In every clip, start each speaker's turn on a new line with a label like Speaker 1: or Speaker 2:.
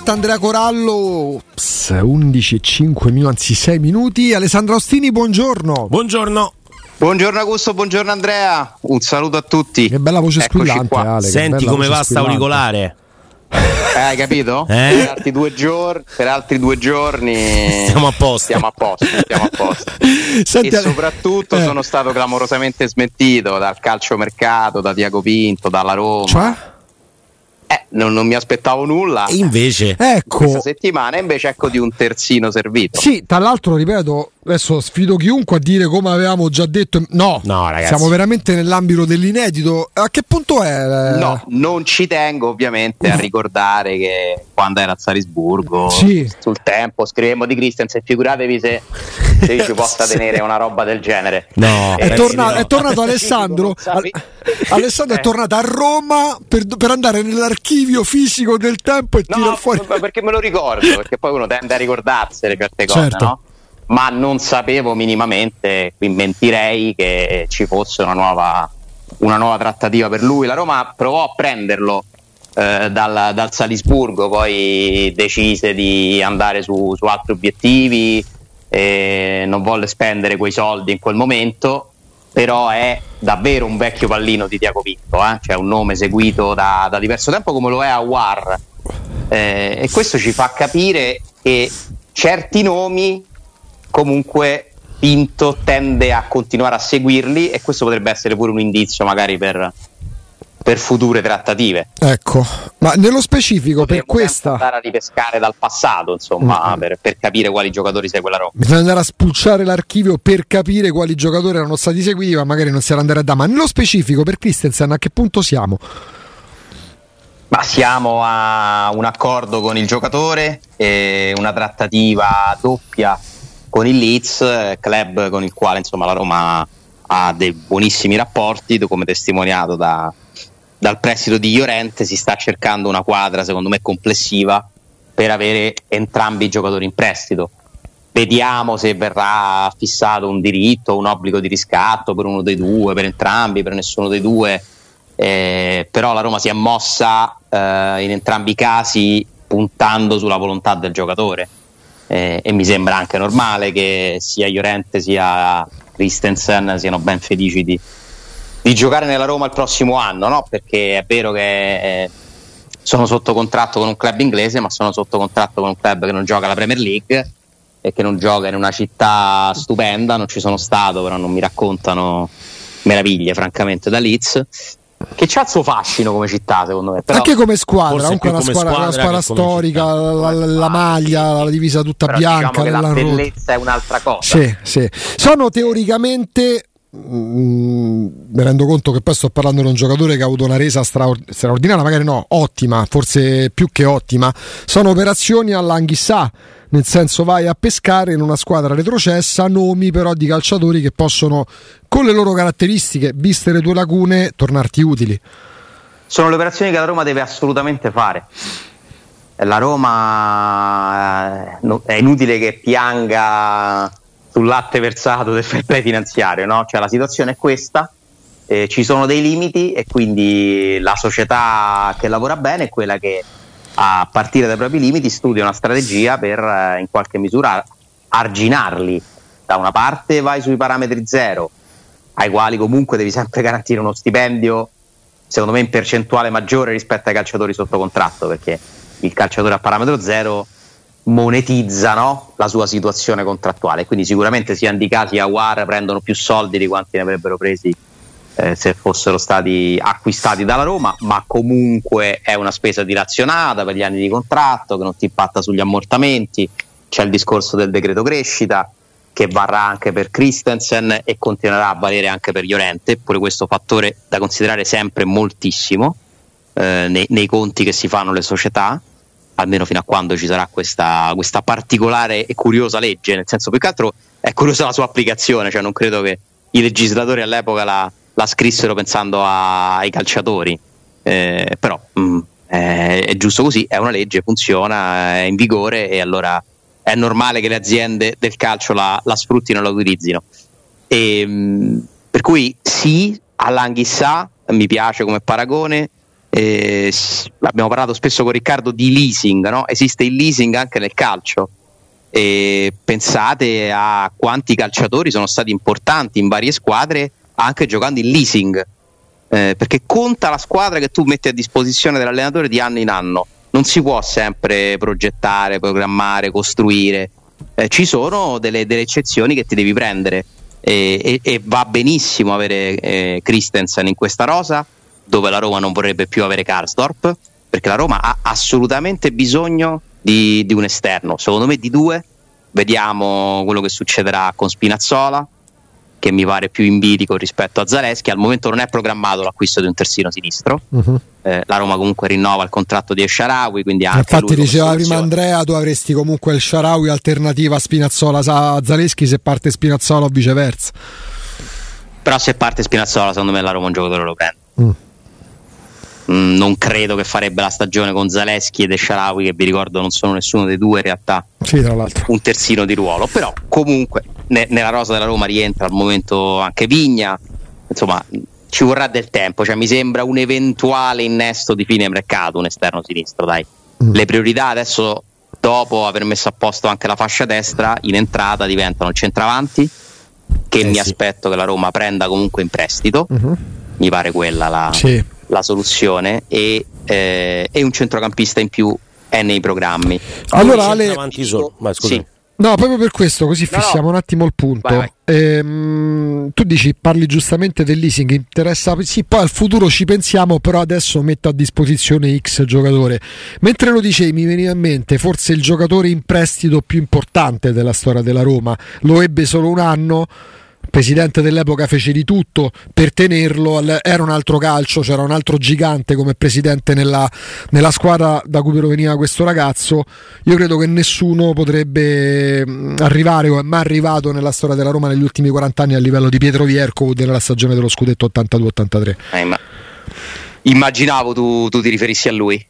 Speaker 1: Diretta Andrea Corallo. Ups, 11 e 5 minuti, anzi 6 minuti. Alessandro Ostini, buongiorno.
Speaker 2: Buongiorno.
Speaker 3: Buongiorno Augusto, buongiorno Andrea, un saluto a tutti.
Speaker 1: Che bella voce
Speaker 3: Eccoci
Speaker 1: squillante,
Speaker 3: qua.
Speaker 1: Ale.
Speaker 2: Senti come va sta auricolare?
Speaker 3: Eh, hai capito?
Speaker 2: Eh?
Speaker 3: Per, altri due giorni, per altri due giorni
Speaker 2: Stiamo a posto.
Speaker 3: Stiamo a posto, stiamo a posto.
Speaker 1: Senti,
Speaker 3: e soprattutto
Speaker 1: eh,
Speaker 3: sono stato clamorosamente smentito dal calciomercato, da Diago Pinto, dalla Roma.
Speaker 1: Cioè?
Speaker 3: Eh, non, non mi aspettavo nulla.
Speaker 2: E invece,
Speaker 1: Ecco.
Speaker 3: Questa settimana invece ecco di un terzino servito.
Speaker 1: Sì, tra l'altro, ripeto, adesso sfido chiunque a dire come avevamo già detto. No,
Speaker 2: No, ragazzi.
Speaker 1: siamo veramente nell'ambito dell'inedito. A che punto è?
Speaker 3: No, non ci tengo ovviamente a ricordare che quando era a Salisburgo
Speaker 1: Sì.
Speaker 3: sul tempo scrivemmo di Christensen, figuratevi se, se io ci possa tenere una roba del genere.
Speaker 2: no,
Speaker 1: È,
Speaker 3: Eh, sì,
Speaker 1: è
Speaker 3: no.
Speaker 1: tornato Alessandro.
Speaker 3: Non sape-
Speaker 1: Al- Alessandro è
Speaker 3: Eh.
Speaker 1: tornato a Roma per, per andare nell'archivio fisico del tempo e
Speaker 3: No,
Speaker 1: tirare fuori.
Speaker 3: perché me lo ricordo, perché poi uno tende a ricordarsene certe cose,
Speaker 1: Certo.
Speaker 3: no? Ma non sapevo minimamente, qui mentirei che ci fosse una nuova, una nuova trattativa per lui. La Roma provò a prenderlo eh, dal, dal Salisburgo, poi decise di andare su, su altri obiettivi, e non volle spendere quei soldi in quel momento, però è davvero un vecchio pallino di Diaco Pinto, eh? cioè un nome seguito da, da diverso tempo come lo è Awar. Eh, e questo ci fa capire che certi nomi comunque Pinto tende a continuare a seguirli e questo potrebbe essere pure un indizio magari per, per future trattative.
Speaker 1: Ecco, ma nello specifico per
Speaker 3: Potremmo sempre
Speaker 1: questa
Speaker 3: andare a ripescare dal passato, insomma,
Speaker 1: Mm.
Speaker 3: per, per capire quali giocatori segue la Roma.
Speaker 1: bisogna andare a spulciare l'archivio per capire quali giocatori erano stati seguiti, ma magari non si era andare a dare. Ma nello specifico per Christensen a che punto siamo?
Speaker 3: Ma siamo a un accordo con il giocatore, e una trattativa doppia con il Leeds, club con il quale insomma, la Roma ha dei buonissimi rapporti, come testimoniato da- dal prestito di Llorente. Si sta cercando una quadra, secondo me, complessiva per avere entrambi i giocatori in prestito. Vediamo se verrà fissato un diritto, un obbligo di riscatto per uno dei due, per entrambi, per nessuno dei due. Eh, però la Roma si è mossa eh, in entrambi i casi puntando sulla volontà del giocatore Eh, e mi sembra anche normale che sia Llorente sia Christensen siano ben felici di, di giocare nella Roma il prossimo anno no? perché è vero che eh, sono sotto contratto con un club inglese ma sono sotto contratto con un club che non gioca la Premier League e che non gioca in una città stupenda non ci sono stato però non mi raccontano meraviglie francamente da Leeds che c'ha il suo fascino come città secondo me però,
Speaker 1: Anche come squadra, comunque una
Speaker 4: come
Speaker 1: squadra, una
Speaker 4: squadra
Speaker 1: squadra storica, la, la- la maglia, la divisa tutta
Speaker 3: però
Speaker 1: bianca,
Speaker 3: diciamo che la bellezza è un'altra cosa
Speaker 1: Sì, sì. Sono teoricamente. Mm, mi rendo conto che poi sto parlando di un giocatore che ha avuto una resa straor- straordinaria, magari no, ottima, forse più che ottima. Sono operazioni all'Anghissà, nel senso vai a pescare in una squadra retrocessa nomi però di calciatori che possono, con le loro caratteristiche, viste le tue lacune, tornarti utili.
Speaker 3: sono le operazioni che la Roma deve assolutamente fare. La Roma eh, è inutile che pianga sul latte versato del fair play finanziario, no? Cioè la situazione è questa, eh, ci sono dei limiti e quindi la società che lavora bene è quella che a partire dai propri limiti studia una strategia per eh, in qualche misura arginarli. Da una parte vai sui parametri zero, ai quali comunque devi sempre garantire uno stipendio secondo me in percentuale maggiore rispetto ai calciatori sotto contratto perché il calciatore a parametro zero monetizza no, la sua situazione contrattuale. Quindi sicuramente sia Andicà sia War prendono più soldi di quanti ne avrebbero presi eh, se fossero stati acquistati dalla Roma ma comunque è una spesa dilazionata per gli anni di contratto che non ti impatta sugli ammortamenti. C'è il discorso del decreto crescita che varrà anche per Christensen e continuerà a valere anche per Llorente, pure questo fattore da considerare sempre moltissimo eh, nei, nei conti che si fanno le società, almeno fino a quando ci sarà questa, questa particolare e curiosa legge, nel senso più che altro è curiosa la sua applicazione, cioè non credo che i legislatori all'epoca la, la scrissero pensando a- ai calciatori, eh, però mh, è, è giusto così, è una legge, funziona, è in vigore e allora è normale che le aziende del calcio la, la sfruttino e la utilizzino. E, mh, per cui sì, all'Anghissà mi piace come paragone. Eh, abbiamo parlato spesso con Riccardo di leasing, no? esiste il leasing anche nel calcio. E pensate a quanti calciatori sono stati importanti in varie squadre anche giocando in leasing, eh, perché conta la squadra che tu metti a disposizione dell'allenatore di anno in anno. Non si può sempre progettare, programmare, costruire. Eh, ci sono delle, delle eccezioni che ti devi prendere e, e- e va benissimo avere eh, Christensen in questa rosa, dove la Roma non vorrebbe più avere Karsdorp, perché la Roma ha assolutamente bisogno di, di un esterno, secondo me di due. Vediamo quello che succederà con Spinazzola, che mi pare più in bilico rispetto a Zaleschi. Al momento non è programmato l'acquisto di un terzino sinistro. Eh, la Roma comunque rinnova il contratto di Esharawi, quindi
Speaker 1: Infatti diceva prima. Andrea, tu avresti comunque il Sharawi alternativa a Spinazzola a Zaleschi se parte Spinazzola o viceversa.
Speaker 3: Però se parte Spinazzola, secondo me la Roma un giocatore lo prende.
Speaker 1: Mm.
Speaker 3: Mm, non credo che farebbe la stagione con Zaleschi ed Esharawi, che vi ricordo non sono nessuno dei due in realtà
Speaker 1: Sì, tra l'altro.
Speaker 3: un terzino di ruolo. Però comunque ne- nella rosa della Roma rientra al momento anche Vigna. Insomma, ci vorrà del tempo. Cioè, mi sembra un eventuale innesto di fine mercato, un esterno sinistro, dai.
Speaker 1: Mm.
Speaker 3: Le priorità adesso, dopo aver messo a posto anche la fascia destra, in entrata diventano il centravanti, che
Speaker 1: Eh
Speaker 3: mi
Speaker 1: sì.
Speaker 3: aspetto che la Roma prenda comunque in prestito.
Speaker 1: Mhm.
Speaker 3: Mi pare quella la,
Speaker 1: Sì.
Speaker 3: La soluzione. E, eh, e un centrocampista in più è nei programmi.
Speaker 1: Allora Ale,
Speaker 4: Avanti solo. Vai, scusa.
Speaker 3: Sì.
Speaker 1: No, proprio per questo, così
Speaker 3: No, no.
Speaker 1: fissiamo un attimo il punto.
Speaker 3: Vai, vai.
Speaker 1: Ehm, tu dici, parli giustamente del leasing, interessa, sì, poi al futuro ci pensiamo, però adesso metto a disposizione X giocatore. Mentre lo dicevi, mi veniva in mente forse il giocatore in prestito più importante della storia della Roma. Lo ebbe solo un anno. Presidente dell'epoca fece di tutto per tenerlo, era un altro calcio, c'era un altro gigante come presidente nella, nella squadra da cui proveniva questo ragazzo. Io credo che nessuno potrebbe mh, arrivare o è mai arrivato nella storia della Roma negli ultimi 40 anni a livello di Pietro Vierco nella stagione dello scudetto 82-83.
Speaker 3: Eh, ma- Immaginavo tu, tu ti riferissi a lui,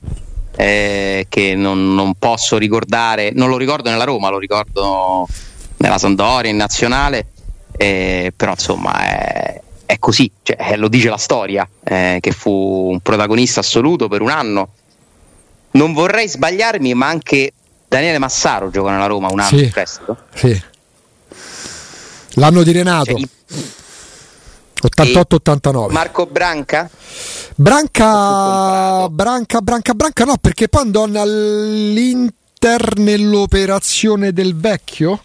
Speaker 3: eh, che non, non posso ricordare, non lo ricordo nella Roma, lo ricordo nella Sampdoria, in nazionale, eh, però insomma è, è così, cioè, eh, lo dice la storia, eh, che fu un protagonista assoluto per un anno. Non vorrei sbagliarmi, ma anche Daniele Massaro gioca nella Roma un anno
Speaker 1: Sì.
Speaker 3: in prestito.
Speaker 1: Sì. L'anno di Renato,
Speaker 3: Cioè, i-
Speaker 1: 88-89.
Speaker 3: Marco Branca?
Speaker 1: Branca. Branca, Branca, Branca, no, perché poi andò all'Inter nell'operazione del vecchio.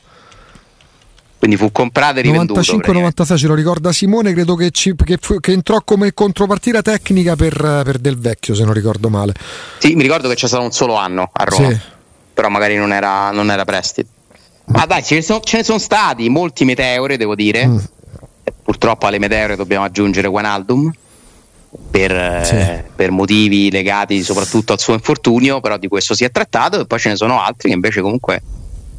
Speaker 3: Quindi fu comprato e rivenduto. praticamente.
Speaker 1: 95-96 ce lo ricorda Simone, credo che, ci- che fu- che entrò come contropartita tecnica per, per Del Vecchio, se non ricordo male.
Speaker 3: Sì, mi ricordo che c'è stato un solo anno a Roma,
Speaker 1: Sì.
Speaker 3: però magari non era, non era prestito. Ma dai, ce ne, sono, ce ne sono stati molti meteore, devo dire.
Speaker 1: Mm.
Speaker 3: Purtroppo alle meteore dobbiamo aggiungere Guanaldum per, eh,
Speaker 1: Sì.
Speaker 3: per motivi legati soprattutto al suo infortunio, però di questo si è trattato e poi ce ne sono altri che invece comunque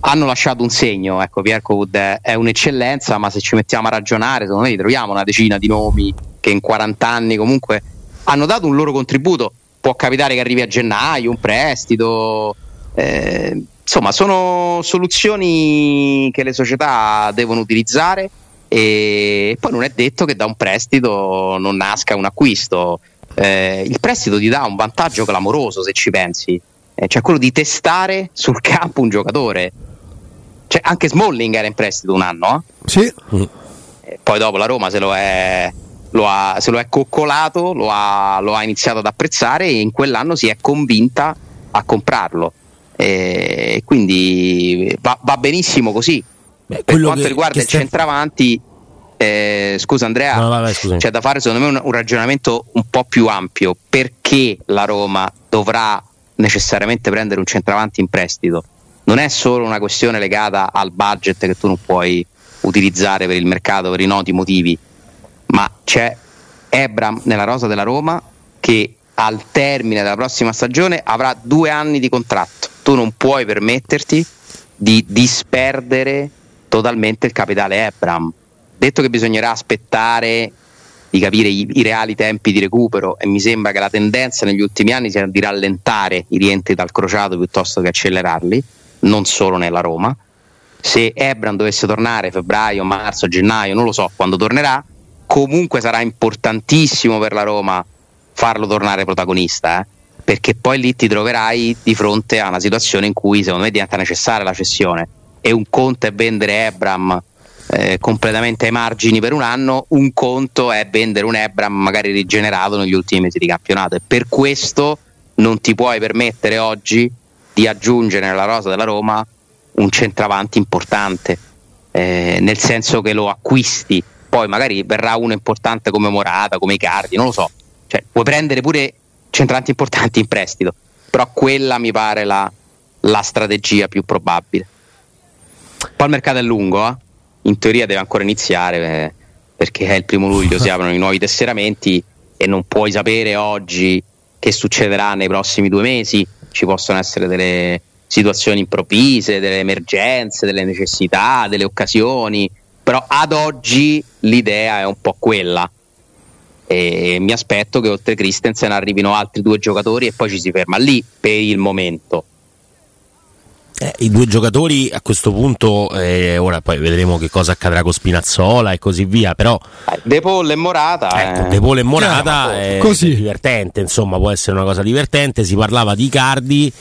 Speaker 3: hanno lasciato un segno. Ecco, Pierre Wood è, un'eccellenza, ma se ci mettiamo a ragionare, secondo me troviamo una decina di nomi che in 40 anni comunque hanno dato un loro contributo. Può capitare che arrivi a gennaio, un prestito. eh, insomma, sono soluzioni che le società devono utilizzare e poi non è detto che da un prestito non nasca un acquisto. Eh, il prestito ti dà un vantaggio clamoroso se ci pensi, eh, cioè quello di testare sul campo un giocatore. Cioè, anche Smalling era in prestito un anno, eh?
Speaker 1: Sì,
Speaker 3: Eh, poi dopo la Roma se lo è, lo ha, se lo è coccolato, lo ha, lo ha iniziato ad apprezzare e in quell'anno si è convinta a comprarlo. E quindi va, va benissimo così.
Speaker 2: Beh,
Speaker 3: Per quanto
Speaker 2: che-
Speaker 3: riguarda
Speaker 2: che
Speaker 3: il
Speaker 2: sta-
Speaker 3: centravanti, eh, scusa Andrea,
Speaker 2: No, scusami.
Speaker 3: c'è da fare secondo me un, un ragionamento un po' più ampio. Perché la Roma dovrà necessariamente prendere un centravanti in prestito? Non è solo una questione legata al budget che tu non puoi utilizzare per il mercato per i noti motivi, ma c'è Ebram nella rosa della Roma che al termine della prossima stagione avrà due anni di contratto. Tu non puoi permetterti di disperdere totalmente il capitale Ebram. Detto che bisognerà aspettare di capire i, i reali tempi di recupero e mi sembra che la tendenza negli ultimi anni sia di rallentare i rientri dal crociato piuttosto che accelerarli, non solo nella Roma. Se Ebram dovesse tornare febbraio, marzo, gennaio, non lo so quando tornerà, comunque sarà importantissimo per la Roma farlo tornare protagonista, eh? perché poi lì ti troverai di fronte a una situazione in cui secondo me diventa necessaria la cessione e un conto è vendere Ebram eh, completamente ai margini per un anno, un conto è vendere un Ebram magari rigenerato negli ultimi mesi di campionato e per questo non ti puoi permettere oggi di aggiungere nella rosa della Roma un centravanti importante, eh, nel senso che lo acquisti, poi magari verrà uno importante come Morata, come Icardi, non lo so, cioè, puoi prendere pure centravanti importanti in prestito, però quella mi pare la, la strategia più probabile. Poi il mercato è lungo, eh? in teoria deve ancora iniziare eh, perché è il primo luglio, si aprono i nuovi tesseramenti e non puoi sapere oggi che succederà nei prossimi due mesi, ci possono essere delle situazioni improvvise, delle emergenze, delle necessità, delle occasioni, però ad oggi l'idea è un po' quella e mi aspetto che oltre Christensen arrivino altri due giocatori e poi ci si ferma lì per il momento.
Speaker 2: Eh, I due giocatori a questo punto, eh, ora poi vedremo che cosa accadrà con Spinazzola e così via, però
Speaker 3: Eh, De Paul e Morata
Speaker 2: ecco,
Speaker 3: eh,
Speaker 2: De Paul e Morata
Speaker 3: ma
Speaker 2: è,
Speaker 1: Così.
Speaker 2: è divertente, insomma può essere una cosa divertente, si parlava di Icardi,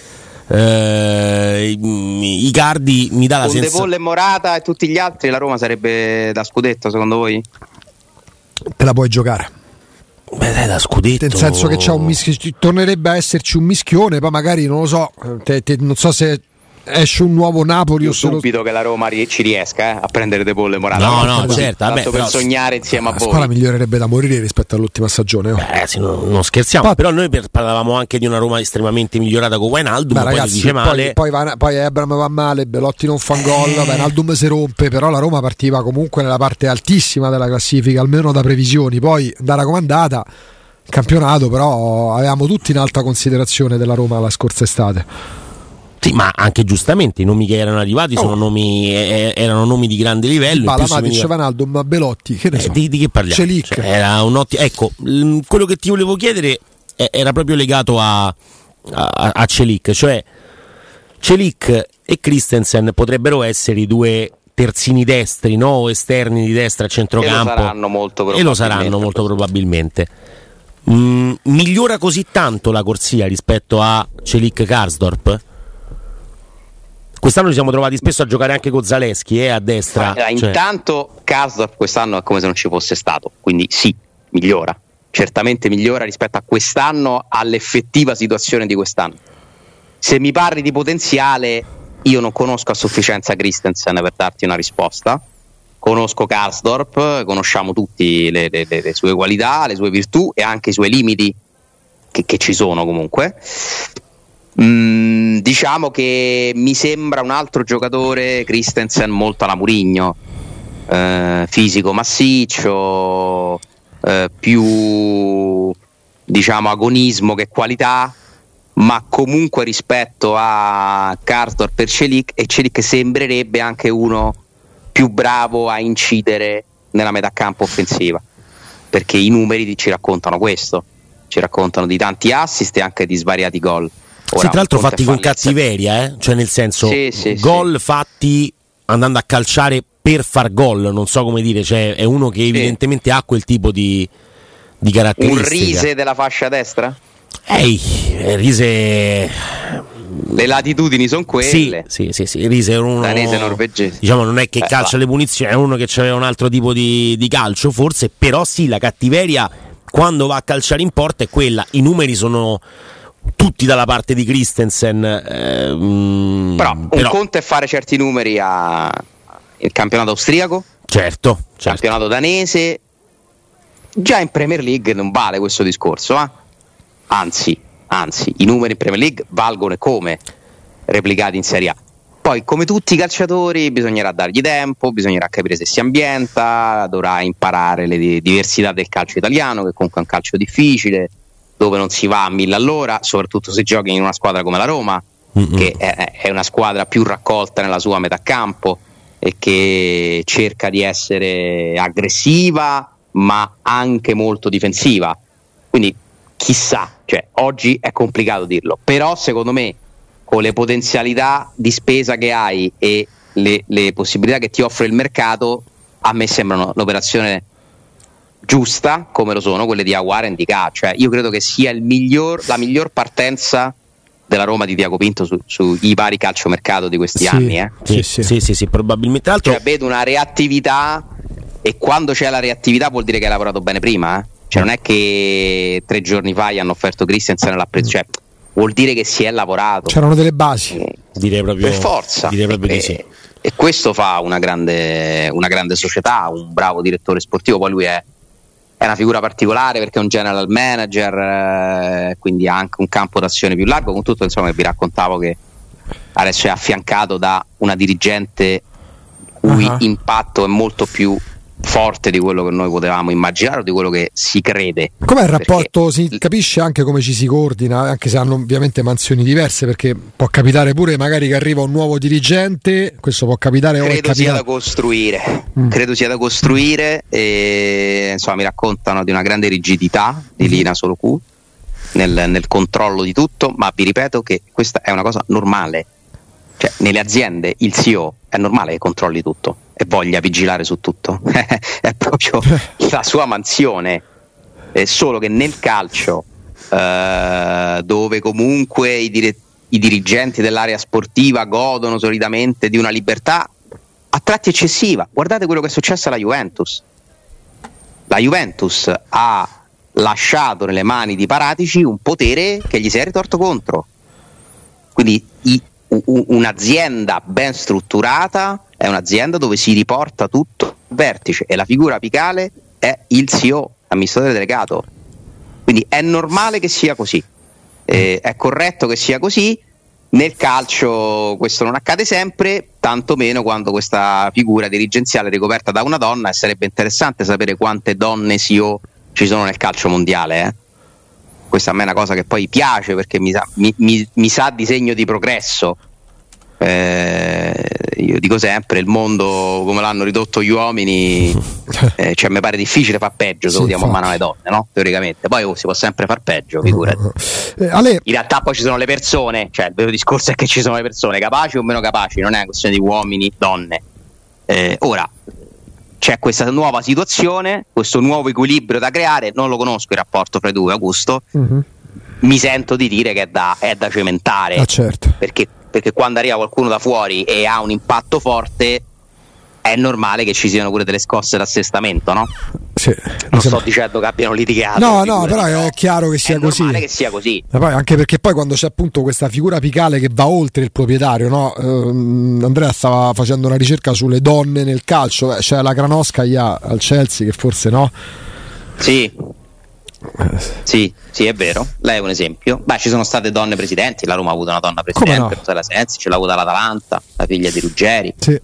Speaker 2: eh, Icardi mi dà la
Speaker 3: con De
Speaker 2: sensazione...
Speaker 3: Paul e Morata e tutti gli altri la Roma sarebbe da scudetto secondo voi?
Speaker 1: te la puoi giocare.
Speaker 2: Beh, dai, da scudetto...
Speaker 1: Nel senso che c'è un mischio, tornerebbe a esserci un mischione, poi magari non lo so, te- te- non so se esce un nuovo Napoli
Speaker 3: Io
Speaker 1: o se lo-
Speaker 3: dubito che la Roma ci riesca eh, a prendere De Paul e Morata.
Speaker 4: No, no,
Speaker 3: Tanto-
Speaker 4: certo, vabbè,
Speaker 3: tanto per
Speaker 4: però-
Speaker 3: sognare insieme a
Speaker 1: la squadra
Speaker 3: voi.
Speaker 1: migliorerebbe da morire rispetto all'ultima stagione. oh.
Speaker 4: Eh, sì, no- non scherziamo,
Speaker 1: Poi-
Speaker 4: però noi per- parlavamo anche di una Roma estremamente migliorata con Wijnaldum,
Speaker 1: Beh,
Speaker 4: poi
Speaker 1: ragazzi,
Speaker 4: dice male.
Speaker 1: poi, poi, va- poi Ebram va male, Belotti non fa un gol, Wijnaldum si rompe, però la Roma partiva comunque nella parte altissima della classifica, almeno da previsioni, poi da raccomandata il campionato, però avevamo tutti in alta considerazione della Roma la scorsa estate.
Speaker 4: Sì, ma anche giustamente i nomi che erano arrivati sono nomi, eh, erano nomi di grande livello. in
Speaker 1: Bala,
Speaker 4: più si
Speaker 1: Matic,
Speaker 4: veniva-
Speaker 1: Wijnaldum, Belotti, che ne
Speaker 4: Eh,
Speaker 1: so.
Speaker 4: di, di che parliamo?
Speaker 1: Celic.
Speaker 4: Cioè, era un ottimo. Ecco, l- quello che ti volevo chiedere eh, era proprio legato a, a, a Celic, cioè Celic e Christensen potrebbero essere i due terzini destri, no? O esterni di destra a
Speaker 3: E lo
Speaker 4: centrocampo.
Speaker 3: saranno molto
Speaker 4: E lo
Speaker 3: probabilmente.
Speaker 4: saranno molto probabilmente. Mm, migliora così tanto la corsia rispetto a Celic Karsdorp? Quest'anno ci siamo trovati spesso a giocare anche con Zaleschi eh, a destra.
Speaker 3: Allora,
Speaker 4: cioè-
Speaker 3: Intanto Karsdorp quest'anno è come se non ci fosse stato, quindi sì, migliora. Certamente migliora rispetto a quest'anno, all'effettiva situazione di quest'anno. Se mi parli di potenziale, io non conosco a sufficienza Christensen per darti una risposta. Conosco Karsdorp, conosciamo tutti le, le- le- le sue qualità, le sue virtù e anche i suoi limiti che, che ci sono comunque. Mm, diciamo che mi sembra un altro giocatore Christensen molto alla Murigno eh, fisico massiccio eh, più diciamo agonismo che qualità ma comunque rispetto a Karsdorp per Celic e Celic sembrerebbe anche uno più bravo a incidere nella metà campo offensiva perché i numeri ci raccontano questo ci raccontano di tanti assist e anche di svariati gol Ora,
Speaker 4: sì, tra l'altro
Speaker 3: un
Speaker 4: fatti con cattiveria, eh? cioè nel senso
Speaker 3: Sì, sì,
Speaker 4: gol fatti andando a calciare per far gol, non so come dire, cioè è uno che evidentemente ha quel tipo di, di
Speaker 3: un
Speaker 4: caratteristiche.
Speaker 3: rise della fascia destra?
Speaker 4: Ehi, eh, Rise
Speaker 3: Le latitudini sono quelle.
Speaker 4: Sì, sì, sì, sì, Rise è uno
Speaker 3: Danese norvegese.
Speaker 4: Diciamo non è che
Speaker 3: Eh,
Speaker 4: calcia
Speaker 3: va.
Speaker 4: le punizioni, è uno che aveva un altro tipo di, di calcio, forse, però sì, la cattiveria quando va a calciare in porta è quella. I numeri sono tutti dalla parte di Christensen. ehm,
Speaker 3: Però un
Speaker 4: però-
Speaker 3: conto è fare certi numeri al campionato austriaco,
Speaker 4: certo, certo.
Speaker 3: campionato danese. Già in Premier League non vale questo discorso, eh? anzi, anzi, i numeri in Premier League valgono e come replicati in Serie A. Poi, come tutti i calciatori, bisognerà dargli tempo, bisognerà capire se si ambienta, dovrà imparare le di- diversità del calcio italiano, che comunque è un calcio difficile, dove non si va a mille all'ora, soprattutto se giochi in una squadra come la Roma,
Speaker 4: Mm-mm.
Speaker 3: che è, è una squadra più raccolta nella sua metà campo e che cerca di essere aggressiva ma anche molto difensiva. Quindi chissà, cioè, oggi è complicato dirlo, però secondo me con le potenzialità di spesa che hai e le, le possibilità che ti offre il mercato, a me sembrano un'operazione giusta come lo sono quelle di Aguara e di K. Cioè, io credo che sia il miglior, la miglior partenza della Roma di Diaco Pinto su- sui vari calciomercato di questi
Speaker 1: Sì.
Speaker 3: anni. Eh.
Speaker 4: Sì, sì, sì, sì, probabilmente. Tra l'altro,
Speaker 3: Cioè, vedo una reattività e quando c'è la reattività vuol dire che hai lavorato bene prima. eh. Cioè, non è che tre giorni fa gli hanno offerto Christensen e l'ha preso. Cioè, vuol dire che si è lavorato.
Speaker 1: C'erano delle basi.
Speaker 3: Eh,
Speaker 4: direi proprio,
Speaker 3: per forza.
Speaker 4: direi proprio di
Speaker 3: e,
Speaker 4: sì.
Speaker 3: e questo fa una grande, una grande società, un bravo direttore sportivo. Poi lui è, è una figura particolare perché è un general manager, eh, quindi ha anche un campo d'azione più largo. Con tutto, insomma, vi raccontavo che adesso è affiancato da una dirigente il cui
Speaker 1: Ah.
Speaker 3: impatto è molto più forte di quello che noi potevamo immaginare o di quello che si crede.
Speaker 1: Com'è il
Speaker 3: Perché
Speaker 1: rapporto? Si capisce anche come ci si coordina, anche se hanno ovviamente mansioni diverse, perché può capitare pure magari che arriva un nuovo dirigente, questo può capitare
Speaker 3: credo sia da
Speaker 1: capitato.
Speaker 3: costruire
Speaker 1: Mm.
Speaker 3: credo sia da costruire e insomma mi raccontano di una grande rigidità
Speaker 1: Mm-hmm.
Speaker 3: di Lina Solo Q nel, nel controllo di tutto ma vi ripeto che questa è una cosa normale cioè nelle aziende il CEO è normale che controlli tutto e voglia vigilare su tutto è proprio la sua mansione è solo che nel calcio eh, dove comunque i, dire- i dirigenti dell'area sportiva godono solitamente di una libertà a tratti eccessiva. Guardate quello che è successo alla Juventus. La Juventus ha lasciato nelle mani di Paratici un potere che gli si è ritorto contro. Quindi i- u- un'azienda ben strutturata è un'azienda dove si riporta tutto al vertice e la figura apicale è il CEO, amministratore delegato. Quindi è normale che sia così, Eh, è corretto che sia così. Nel calcio questo non accade sempre, tantomeno quando questa figura dirigenziale è ricoperta da una donna e sarebbe interessante sapere quante donne CEO ci sono nel calcio mondiale. eh. Questa a me è una cosa che poi piace perché mi sa, mi- mi- mi sa di segno di progresso. Eh, io dico sempre: il mondo come l'hanno ridotto gli uomini, eh, cioè mi pare difficile far peggio se
Speaker 1: Sì,
Speaker 3: lo diamo a mano alle donne, no? Teoricamente. Poi oh, si può sempre far peggio, figurati.
Speaker 1: Eh, Ale,
Speaker 3: In realtà poi ci sono le persone, cioè il vero discorso è che ci sono le persone capaci o meno capaci, non è una questione di uomini, donne. Eh, ora c'è questa nuova situazione, questo nuovo equilibrio da creare, non lo conosco il rapporto fra i due, Augusto,
Speaker 1: Mhm.
Speaker 3: mi sento di dire che è da, è da cementare,
Speaker 1: Ah, certo.
Speaker 3: perché, perché quando arriva qualcuno da fuori e ha un impatto forte è normale che ci siano pure delle scosse d'assestamento, no?
Speaker 1: Sì,
Speaker 3: Non
Speaker 1: sembra-
Speaker 3: sto dicendo che abbiano litigato.
Speaker 1: No, no, però è chiaro che sia
Speaker 3: è
Speaker 1: così.
Speaker 3: normale che sia così.
Speaker 1: Poi, anche perché poi quando c'è appunto questa figura apicale che va oltre il proprietario, no? Ehm, Andrea stava facendo una ricerca sulle donne nel calcio, c'è la Granoscaia al Chelsea che forse no.
Speaker 3: Sì. Sì, sì, è vero. Lei è un esempio. Beh, ci sono state donne presidenti. La Roma ha avuto una donna presidente,
Speaker 1: no?
Speaker 3: Rosaria Sensi, ce l'ha avuta l'Atalanta, la figlia di Ruggeri.
Speaker 1: Sì.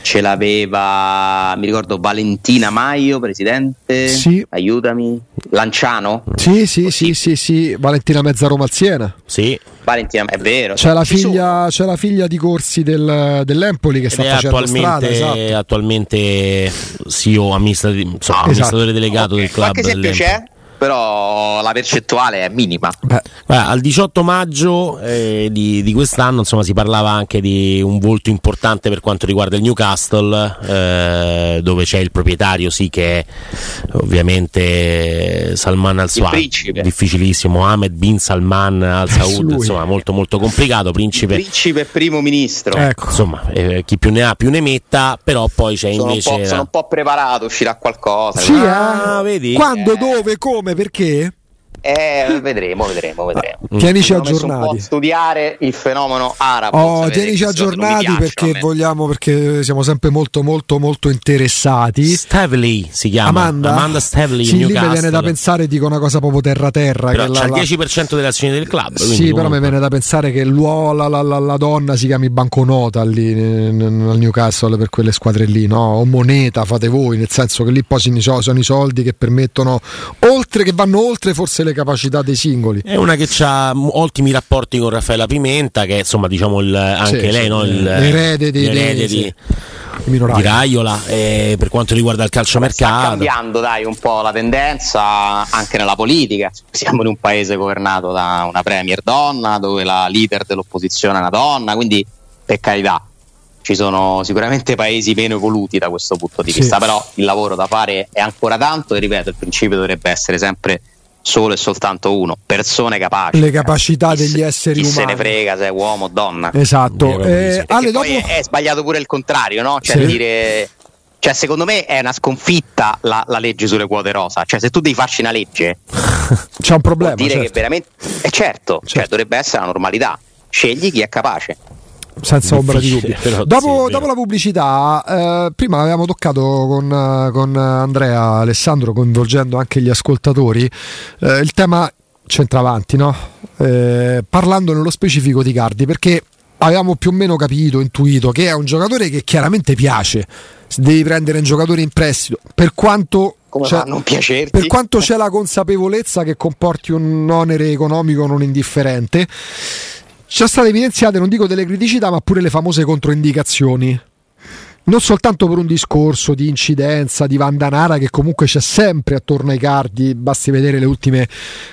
Speaker 3: Ce l'aveva, mi ricordo, Valentina Maio, presidente.
Speaker 1: Sì.
Speaker 3: Aiutami. Lanciano?
Speaker 1: Sì, sì, sì, sì, sì, Valentina Mezzaroma al Siena.
Speaker 4: Sì.
Speaker 3: Valentina, è vero.
Speaker 1: C'è la, figlia, c'è la figlia di Corsi del- dell'Empoli che sta
Speaker 4: è
Speaker 1: facendo
Speaker 4: attualmente,
Speaker 1: strada, esatto.
Speaker 4: attualmente CEO, amministrati- insomma,
Speaker 1: Esatto.
Speaker 4: amministratore delegato del club.
Speaker 3: Qualche esempio
Speaker 4: dell'Empoli.
Speaker 3: c'è, però la percentuale è minima.
Speaker 1: Beh,
Speaker 4: al 18 maggio eh, di, di quest'anno insomma, si parlava anche di un volto importante per quanto riguarda il Newcastle, eh, dove c'è il proprietario, sì, che è ovviamente Salman al
Speaker 3: principe.
Speaker 4: difficilissimo, Ahmed bin Salman al Saud,
Speaker 1: lui.
Speaker 4: insomma, molto molto complicato, principe.
Speaker 3: Principe e primo ministro.
Speaker 1: ecco.
Speaker 4: Insomma, eh, chi più ne ha più ne metta, però poi c'è
Speaker 3: sono, un
Speaker 4: invece.
Speaker 3: po', sono un po' preparato, uscirà qualcosa.
Speaker 1: Sì,
Speaker 4: Ah,
Speaker 1: eh?
Speaker 4: vedi?
Speaker 1: Quando,
Speaker 3: Eh.
Speaker 1: dove, come, perché?
Speaker 3: Eh, vedremo, vedremo, vedremo.
Speaker 1: Tienici aggiornati.
Speaker 3: a studiare il fenomeno arabo.
Speaker 1: Oh, tienici aggiornati perché vogliamo, perché siamo sempre molto, molto, molto interessati.
Speaker 4: Stavely si chiama
Speaker 1: Amanda,
Speaker 4: Stavely
Speaker 1: sì, lì mi viene da pensare, dico una cosa proprio terra terra.
Speaker 4: però
Speaker 1: che
Speaker 4: c'ha
Speaker 1: la-
Speaker 4: il
Speaker 1: la-
Speaker 4: 10% delle azioni del club.
Speaker 1: Sì, però mi viene da pensare che la, la- la- la donna si chiami banconota lì al Newcastle per quelle squadre lì, no? O moneta fate voi, nel senso che lì poi sono i so- sono i soldi che permettono, oltre che vanno oltre forse le capacità dei singoli.
Speaker 4: È una che ha ottimi rapporti con Raffaella Pimenta, che è insomma diciamo il- anche
Speaker 1: Sì,
Speaker 4: lei,
Speaker 1: sì,
Speaker 4: no? il,
Speaker 1: l'erede di-
Speaker 4: l'erede
Speaker 1: di-
Speaker 4: di,
Speaker 1: sì.
Speaker 4: Di Raiola. eh, per quanto riguarda il
Speaker 3: Sta
Speaker 4: calciomercato,
Speaker 3: cambiando dai un po' la tendenza anche nella politica. Siamo in un paese governato da una premier donna, dove la leader dell'opposizione è una donna, quindi per carità. Ci sono sicuramente paesi meno evoluti da questo punto di
Speaker 1: Sì.
Speaker 3: vista, però il lavoro da fare è ancora tanto e ripeto, il principio dovrebbe essere sempre solo e soltanto uno, persone capaci.
Speaker 1: Le capacità
Speaker 3: Chi se-
Speaker 1: degli esseri
Speaker 3: chi se ne
Speaker 1: umani.
Speaker 3: frega se è uomo o donna.
Speaker 1: Esatto. Eh, Ale, dopo...
Speaker 3: poi è, è sbagliato pure il contrario, no? Cioè
Speaker 1: Sì.
Speaker 3: dire. Cioè, secondo me è una sconfitta la, la legge sulle quote rosa. Cioè, se tu devi farci una legge,
Speaker 1: C'è un problema.
Speaker 3: dire che
Speaker 1: certo.
Speaker 3: veramente. Eh certo, cioè,
Speaker 1: Certo.
Speaker 3: dovrebbe essere la normalità. Scegli chi è capace.
Speaker 1: Senza ombra di dubbio. Dopo,
Speaker 4: sì,
Speaker 1: dopo la pubblicità, eh, prima l'avevamo toccato con, con Andrea Alessandro, coinvolgendo anche gli ascoltatori, eh, il tema centravanti, no? Eh, parlando nello specifico di Cardi, perché avevamo più o meno capito, intuito che è un giocatore che chiaramente piace. Se devi prendere un giocatore in prestito, per quanto per quanto c'è la consapevolezza che comporti un onere economico non indifferente, ci sono state evidenziate, non dico delle criticità, ma pure le famose controindicazioni. Non soltanto per un discorso di incidenza, di Vandanara che comunque c'è sempre attorno ai cardi, basti vedere le ultime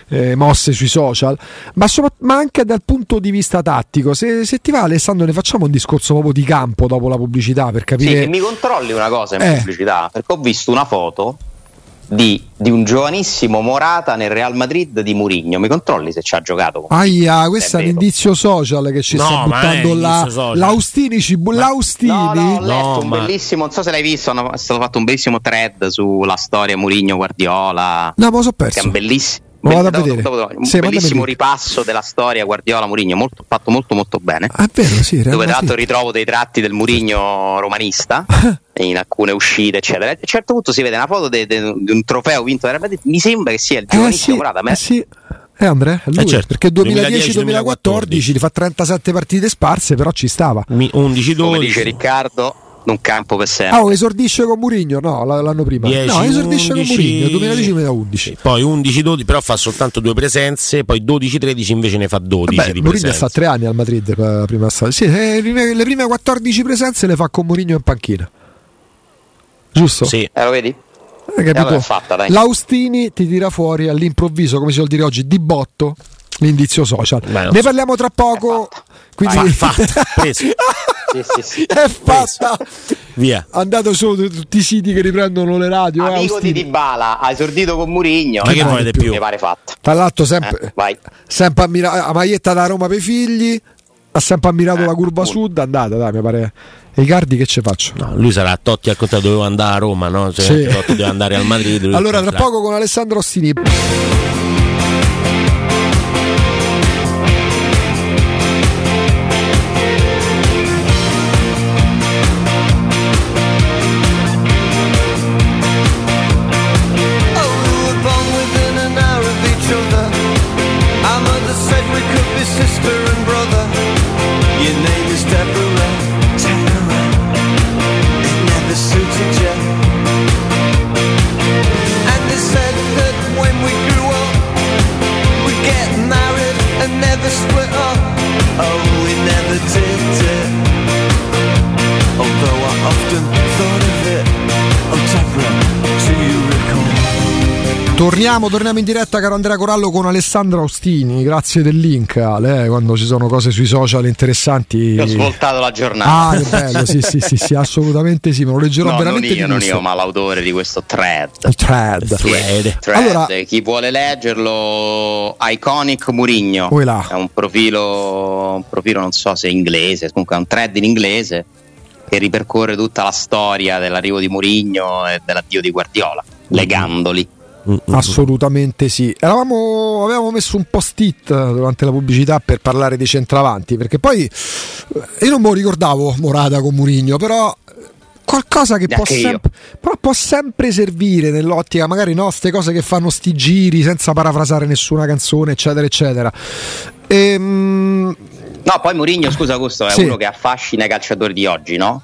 Speaker 1: eh, mosse sui social, ma, sopra- ma anche dal punto di vista tattico. Se, se ti va Alessandro ne facciamo un discorso proprio di campo dopo la pubblicità per
Speaker 3: Sì,
Speaker 1: capire...
Speaker 3: che mi controlli una cosa in
Speaker 1: Eh.
Speaker 3: pubblicità, perché ho visto una foto di, di un giovanissimo Morata nel Real Madrid di Murigno. Mi controlli se ci ha giocato? con-
Speaker 1: Aia, questo è,
Speaker 3: È
Speaker 1: un
Speaker 3: vero.
Speaker 1: indizio social che ci
Speaker 4: No,
Speaker 1: sta buttando la, l'Austini. Ci bu- l'Austini?
Speaker 3: No, no, ho letto
Speaker 4: No,
Speaker 3: un
Speaker 4: ma-
Speaker 3: bellissimo, non so se l'hai visto, è stato fatto un bellissimo thread sulla storia Murigno Guardiola.
Speaker 1: No, ma lo so
Speaker 3: Che è
Speaker 1: perso.
Speaker 3: un bellissimo,
Speaker 1: Lo vado a vedere.
Speaker 3: dopo- dopo- un
Speaker 1: Sì,
Speaker 3: bellissimo ripasso della storia Guardiola Mourinho, molto, fatto molto molto bene.
Speaker 1: Ah, è vero, sì,
Speaker 3: dove tra l'altro ritrovo dei tratti del Murigno romanista in alcune uscite, eccetera. E a un certo punto si vede una foto di un trofeo vinto da Real. Mi sembra che sia il
Speaker 1: Eh sì,
Speaker 3: giovanissimo Morata. ma-
Speaker 1: eh sì. Eh Andrea, è lui,
Speaker 4: Eh certo,
Speaker 1: perché 2010-2014 li fa 37 partite sparse, però ci stava.
Speaker 4: Mi- 11
Speaker 3: come
Speaker 4: 12
Speaker 3: dice Riccardo, non campo per sempre.
Speaker 1: Ah, oh, esordisce con Murigno? No, l'anno prima.
Speaker 4: 10,
Speaker 1: no, esordisce
Speaker 4: 11.
Speaker 1: con Murigno, 2010-2011.
Speaker 4: Poi 11-12, però fa soltanto due presenze, poi 12-13 invece ne fa 12
Speaker 1: Beh,
Speaker 4: di
Speaker 1: Mourinho
Speaker 4: presenze.
Speaker 1: sta tre anni al Madrid la prima stagione. Sì, eh, le prime- le prime 14 presenze le fa con Mourinho in panchina. Giusto?
Speaker 4: Sì.
Speaker 3: Eh, lo vedi?
Speaker 1: Hai capito?
Speaker 3: allora fatta, dai.
Speaker 1: L'Austini ti tira fuori all'improvviso, come si vuol dire oggi, di botto l'indizio social.
Speaker 4: Beh,
Speaker 1: ne
Speaker 4: so.
Speaker 1: parliamo tra poco. Quindi
Speaker 4: Fa- fatta, preso.
Speaker 3: Sì, sì, sì.
Speaker 1: è fatta.
Speaker 4: Via.
Speaker 1: Andato su tu- tutti i siti che riprendono le radio. eh,
Speaker 3: Amico di
Speaker 1: Austini.
Speaker 3: Dybala, ha esordito con Murigno.
Speaker 4: Ma che vuole di più?
Speaker 3: Mi pare fatta.
Speaker 1: Tra l'altro, sempre,
Speaker 3: Eh, vai.
Speaker 1: sempre ammira- la maglietta da Roma per i figli. Ha sempre ammirato
Speaker 3: Eh,
Speaker 1: la curva
Speaker 3: appunto.
Speaker 1: sud. Andate, dai, mi pare. E i cardi che ci faccio?
Speaker 4: No, lui sarà a Totti al contrario, doveva andare a Roma, no? Cioè,
Speaker 1: Sì.
Speaker 4: Totti deve andare al Madrid.
Speaker 1: Allora,
Speaker 4: al
Speaker 1: tra poco con Alessandro Ostini. Torniamo, torniamo in diretta, caro Andrea Corallo, con Alessandro Austini. Grazie del link, Ale. eh, Quando ci sono cose sui social interessanti.
Speaker 3: Io ho svoltato la giornata.
Speaker 1: Ah, che bello, sì, sì, sì, sì, assolutamente sì. Me lo leggerò
Speaker 3: No, non
Speaker 1: veramente
Speaker 3: io,
Speaker 1: di
Speaker 3: non io, ma l'autore di questo thread.
Speaker 1: Il thread.
Speaker 4: Thread.
Speaker 3: Thread,
Speaker 1: Allora-
Speaker 3: chi vuole leggerlo, Iconic Murigno.
Speaker 1: Là.
Speaker 3: È un profilo, un profilo, non so se inglese, comunque è un thread in inglese che ripercorre tutta la storia dell'arrivo di Murigno e dell'addio di Guardiola, legandoli.
Speaker 4: Mm, mm.
Speaker 1: Assolutamente sì. Eravamo, avevamo messo un post-it durante la pubblicità per parlare dei centravanti, perché poi eh, io non me lo ricordavo Morata con Murigno, però qualcosa che può però può sempre servire nell'ottica, magari no, queste cose che fanno sti giri senza parafrasare nessuna canzone, eccetera, eccetera. Ehm,
Speaker 3: No, poi Murigno, scusa Augusto, è
Speaker 1: Sì.
Speaker 3: uno che affascina i calciatori di oggi, no?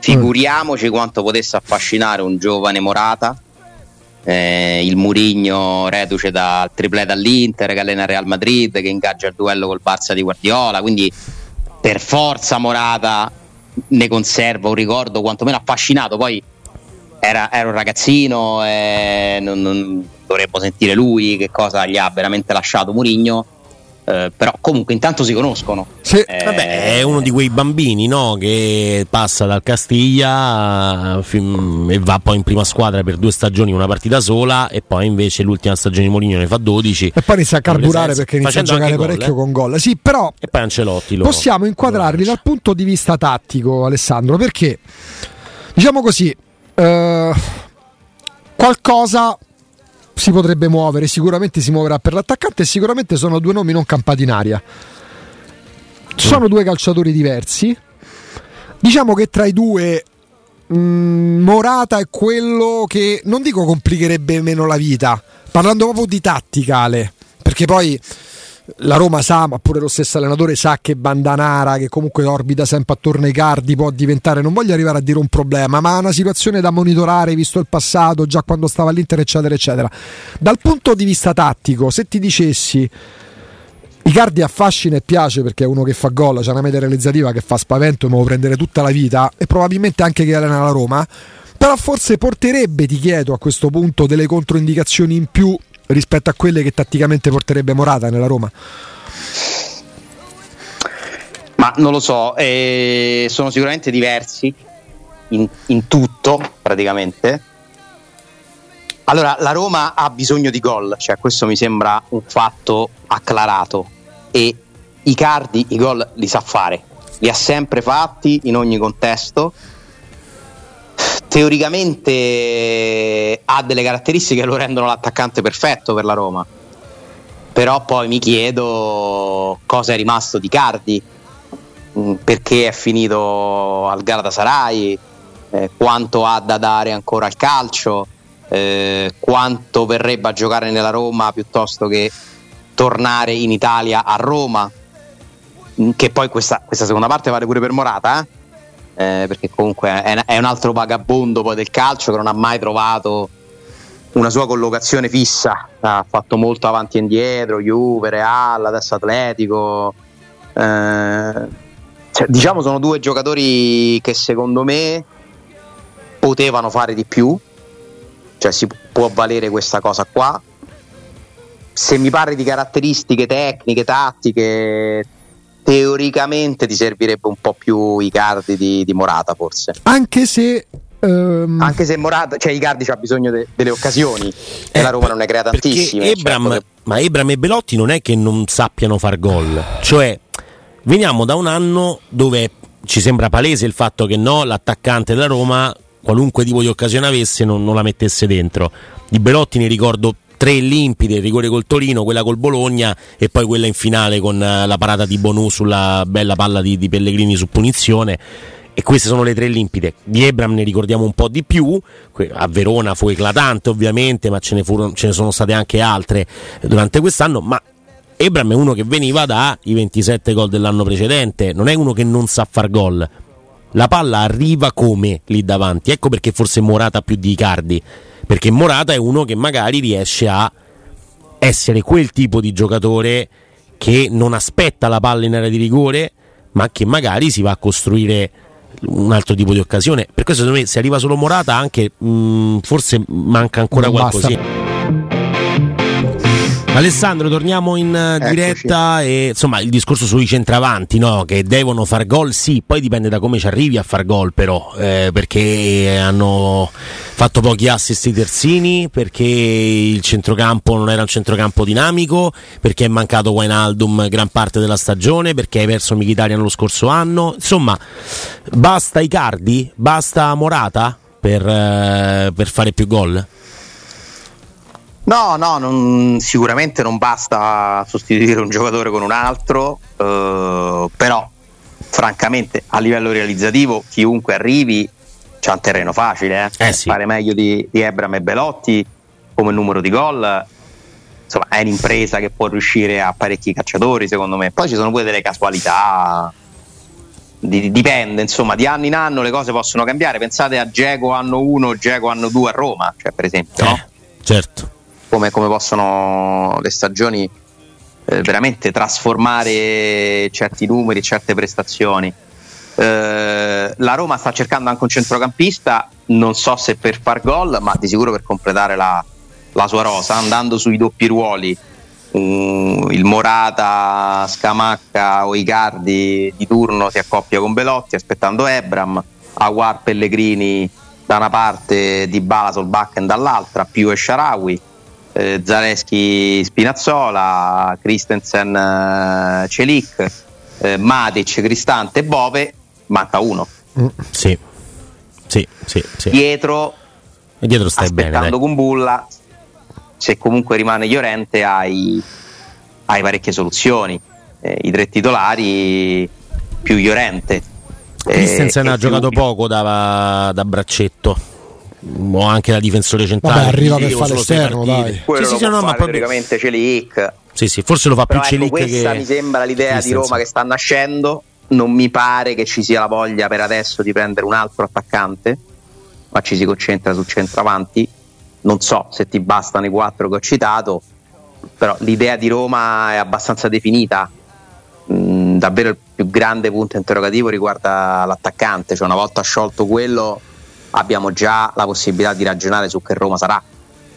Speaker 3: Figuriamoci quanto potesse affascinare un giovane Morata, eh, il Murigno reduce dal triplé dall'Inter, che allena Real Madrid, che ingaggia il duello col Barça di Guardiola, quindi per forza Morata ne conserva un ricordo quantomeno affascinato, poi era, era un ragazzino, eh, non, non- dovremmo sentire lui che cosa gli ha veramente lasciato Murigno. Eh, però comunque intanto si conoscono.
Speaker 1: Sì.
Speaker 3: Eh,
Speaker 4: Vabbè, è uno di quei bambini no? che passa dal Castiglia fim- e va poi in prima squadra per due stagioni, una partita sola, e poi invece l'ultima stagione di Moligno ne fa 12.
Speaker 1: e poi inizia a carburare perché inizia a
Speaker 4: facendo
Speaker 1: giocare
Speaker 4: anche
Speaker 1: parecchio
Speaker 4: gol, eh.
Speaker 1: con gol. Sì, però
Speaker 4: E poi Ancelotti lo
Speaker 1: possiamo inquadrarli
Speaker 4: lo
Speaker 1: dal punto di vista tattico, Alessandro, perché diciamo così, eh, qualcosa si potrebbe muovere, sicuramente si muoverà per l'attaccante e sicuramente sono due nomi non campati in aria. Sono due calciatori diversi. Diciamo che tra i due mh, Morata è quello che non dico complicherebbe meno la vita, parlando proprio di tatticale, perché poi la Roma sa, ma pure lo stesso allenatore sa che Bandanara, che comunque orbita sempre attorno ai cardi, può diventare, non voglio arrivare a dire un problema, ma una situazione da monitorare visto il passato, già quando stava all'Inter, eccetera, eccetera. Dal punto di vista tattico, se ti dicessi Icardi affascina e piace perché è uno che fa gol, c'è una media realizzativa che fa spavento e me lo prendere tutta la vita e probabilmente anche che allena la Roma, però forse porterebbe, ti chiedo a questo punto, delle controindicazioni in più rispetto a quelle che tatticamente porterebbe Morata nella Roma.
Speaker 3: Ma non lo so, eh, sono sicuramente diversi in, in tutto praticamente. Allora, la Roma ha bisogno di gol, cioè questo mi sembra un fatto acclarato e Icardi i gol li sa fare, li ha sempre fatti in ogni contesto. Teoricamente ha delle caratteristiche che lo rendono l'attaccante perfetto per la Roma. però poi mi chiedo cosa è rimasto di Cardi, mh, perché è finito al Galatasaray, eh, quanto ha da dare ancora al calcio, eh, quanto verrebbe a giocare nella Roma piuttosto che tornare in Italia a Roma, mh, che poi questa, questa seconda parte vale pure per Morata, eh? Eh, perché comunque è, è un altro vagabondo poi del calcio che non ha mai trovato una sua collocazione fissa, ha fatto molto avanti e indietro, Juve, Real, adesso Atletico. Eh, cioè, diciamo sono due giocatori che secondo me potevano fare di più, cioè si può valere questa cosa qua. Se mi parli di caratteristiche tecniche, tattiche, teoricamente ti servirebbe un po' più i cardi di, di Morata forse.
Speaker 1: Anche se ehm,
Speaker 3: Anche se Morata, cioè Icardi ha bisogno de- delle occasioni e la Roma non ne crea tantissime.
Speaker 4: Ebram,
Speaker 3: certo che-
Speaker 4: ma Ebram e Belotti non è che non sappiano far gol, cioè veniamo da un anno dove ci sembra palese il fatto che no, l'attaccante della Roma, qualunque tipo di occasione avesse, non, non la mettesse dentro. Di Belotti ne ricordo tre limpide, il rigore col Torino, quella col Bologna e poi quella in finale con eh, la parata di Bonù sulla bella palla di, di Pellegrini su punizione. E queste sono le tre limpide. Di Ebram ne ricordiamo un po' di più. A Verona fu eclatante, ovviamente, ma ce ne, furono- ce ne sono state anche altre durante quest'anno. Ma Ebram è uno che veniva dai 27 gol dell'anno precedente, non è uno che non sa far gol. La palla arriva come lì davanti. Ecco perché forse Morata più di Icardi. Perché Morata è uno che magari riesce a essere quel tipo di giocatore che non aspetta la palla in area di rigore, ma che magari si va a costruire un altro tipo di occasione. Per questo, secondo me, se arriva solo Morata, anche mh, forse manca ancora
Speaker 1: Non basta.
Speaker 4: Alessandro, torniamo in eh, diretta e insomma il discorso sui centravanti no? che devono far gol, sì, poi dipende da come ci arrivi a far gol però, eh, perché hanno fatto pochi assist i terzini, perché il centrocampo non era un centrocampo dinamico, perché è mancato Wijnaldum gran parte della stagione, perché hai perso Mkhitaryan lo scorso anno, insomma basta Icardi, basta Morata per, eh, per fare più gol?
Speaker 3: No, no, non- sicuramente non basta sostituire un giocatore con un altro, eh, però francamente a livello realizzativo chiunque arrivi c'ha un terreno facile, eh.
Speaker 4: Eh sì.
Speaker 3: fare meglio di, di Ebram e Belotti come numero di gol. Insomma, è un'impresa che può riuscire a parecchi calciatori, secondo me. Poi ci sono pure delle casualità. Di- dipende, insomma, di anno in anno le cose possono cambiare. Pensate a Geco anno 1, Geco anno 2 a Roma, cioè per esempio, no?
Speaker 4: Eh, certo.
Speaker 3: Come, come possono le stagioni eh, veramente trasformare certi numeri, certe prestazioni. Eh, la Roma sta cercando anche un centrocampista, non so se per far gol, ma di sicuro per completare la, la sua rosa, andando sui doppi ruoli. Mm, il Morata, Scamacca o Icardi di turno si accoppia con Belotti aspettando Ebram, Aguar Pellegrini da una parte, Di Bala Solbakken dall'altra, più e Sharawi eh, Zaleschi Spinazzola, Christensen eh, Celic, eh, Matic, Cristante Bove, manca uno.
Speaker 4: Sì, sì, sì. sì.
Speaker 3: Dietro,
Speaker 4: E dietro stai bene.
Speaker 3: aspettando
Speaker 4: Dai.
Speaker 3: Kumbulla, se comunque rimane Llorente hai, hai parecchie soluzioni. Eh, I tre titolari più Llorente. Eh,
Speaker 4: Christensen
Speaker 3: e
Speaker 4: ha
Speaker 3: più-
Speaker 4: giocato poco da, da braccetto, o anche da difensore centrale.
Speaker 1: Vabbè, arriva per fare l'esterno, dai.
Speaker 3: Quello
Speaker 4: Sì, sì, no, ma proprio-
Speaker 3: teoricamente Celic.
Speaker 4: Sì, sì, forse lo fa
Speaker 3: Però
Speaker 4: più
Speaker 3: ecco,
Speaker 4: Celic
Speaker 3: questa
Speaker 4: che
Speaker 3: mi sembra l'idea di. Roma che sta nascendo. Non mi pare che ci sia la voglia per adesso di prendere un altro attaccante, ma ci si concentra sul centravanti. Non so se ti bastano i quattro che ho citato, però l'idea di Roma è abbastanza definita. Mm, davvero il più grande punto interrogativo riguarda l'attaccante, cioè una volta sciolto quello abbiamo già la possibilità di ragionare su che Roma sarà.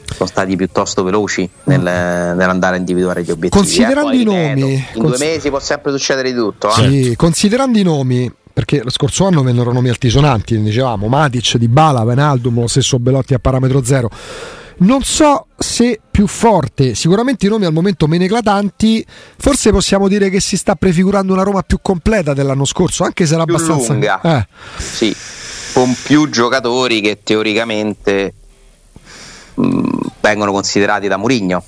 Speaker 3: Sono stati piuttosto veloci nel- nell'andare a individuare gli obiettivi.
Speaker 1: Considerando
Speaker 3: eh.
Speaker 1: I
Speaker 3: ripeto,
Speaker 1: nomi,
Speaker 3: in
Speaker 1: cons-
Speaker 3: due mesi può sempre succedere di tutto. eh.
Speaker 1: Sì, considerando i nomi, perché lo scorso anno vennero nomi altisonanti, dicevamo Matic, Di Bala, Venaldum, lo stesso Belotti a parametro zero. Non so se più forte, sicuramente i nomi al momento meno eclatanti, forse possiamo dire che si sta prefigurando una Roma più completa dell'anno scorso, anche se era
Speaker 3: Più
Speaker 1: abbastanza...
Speaker 3: lunga.
Speaker 1: Eh,
Speaker 3: Sì, con più giocatori che teoricamente mh, vengono considerati da Murigno.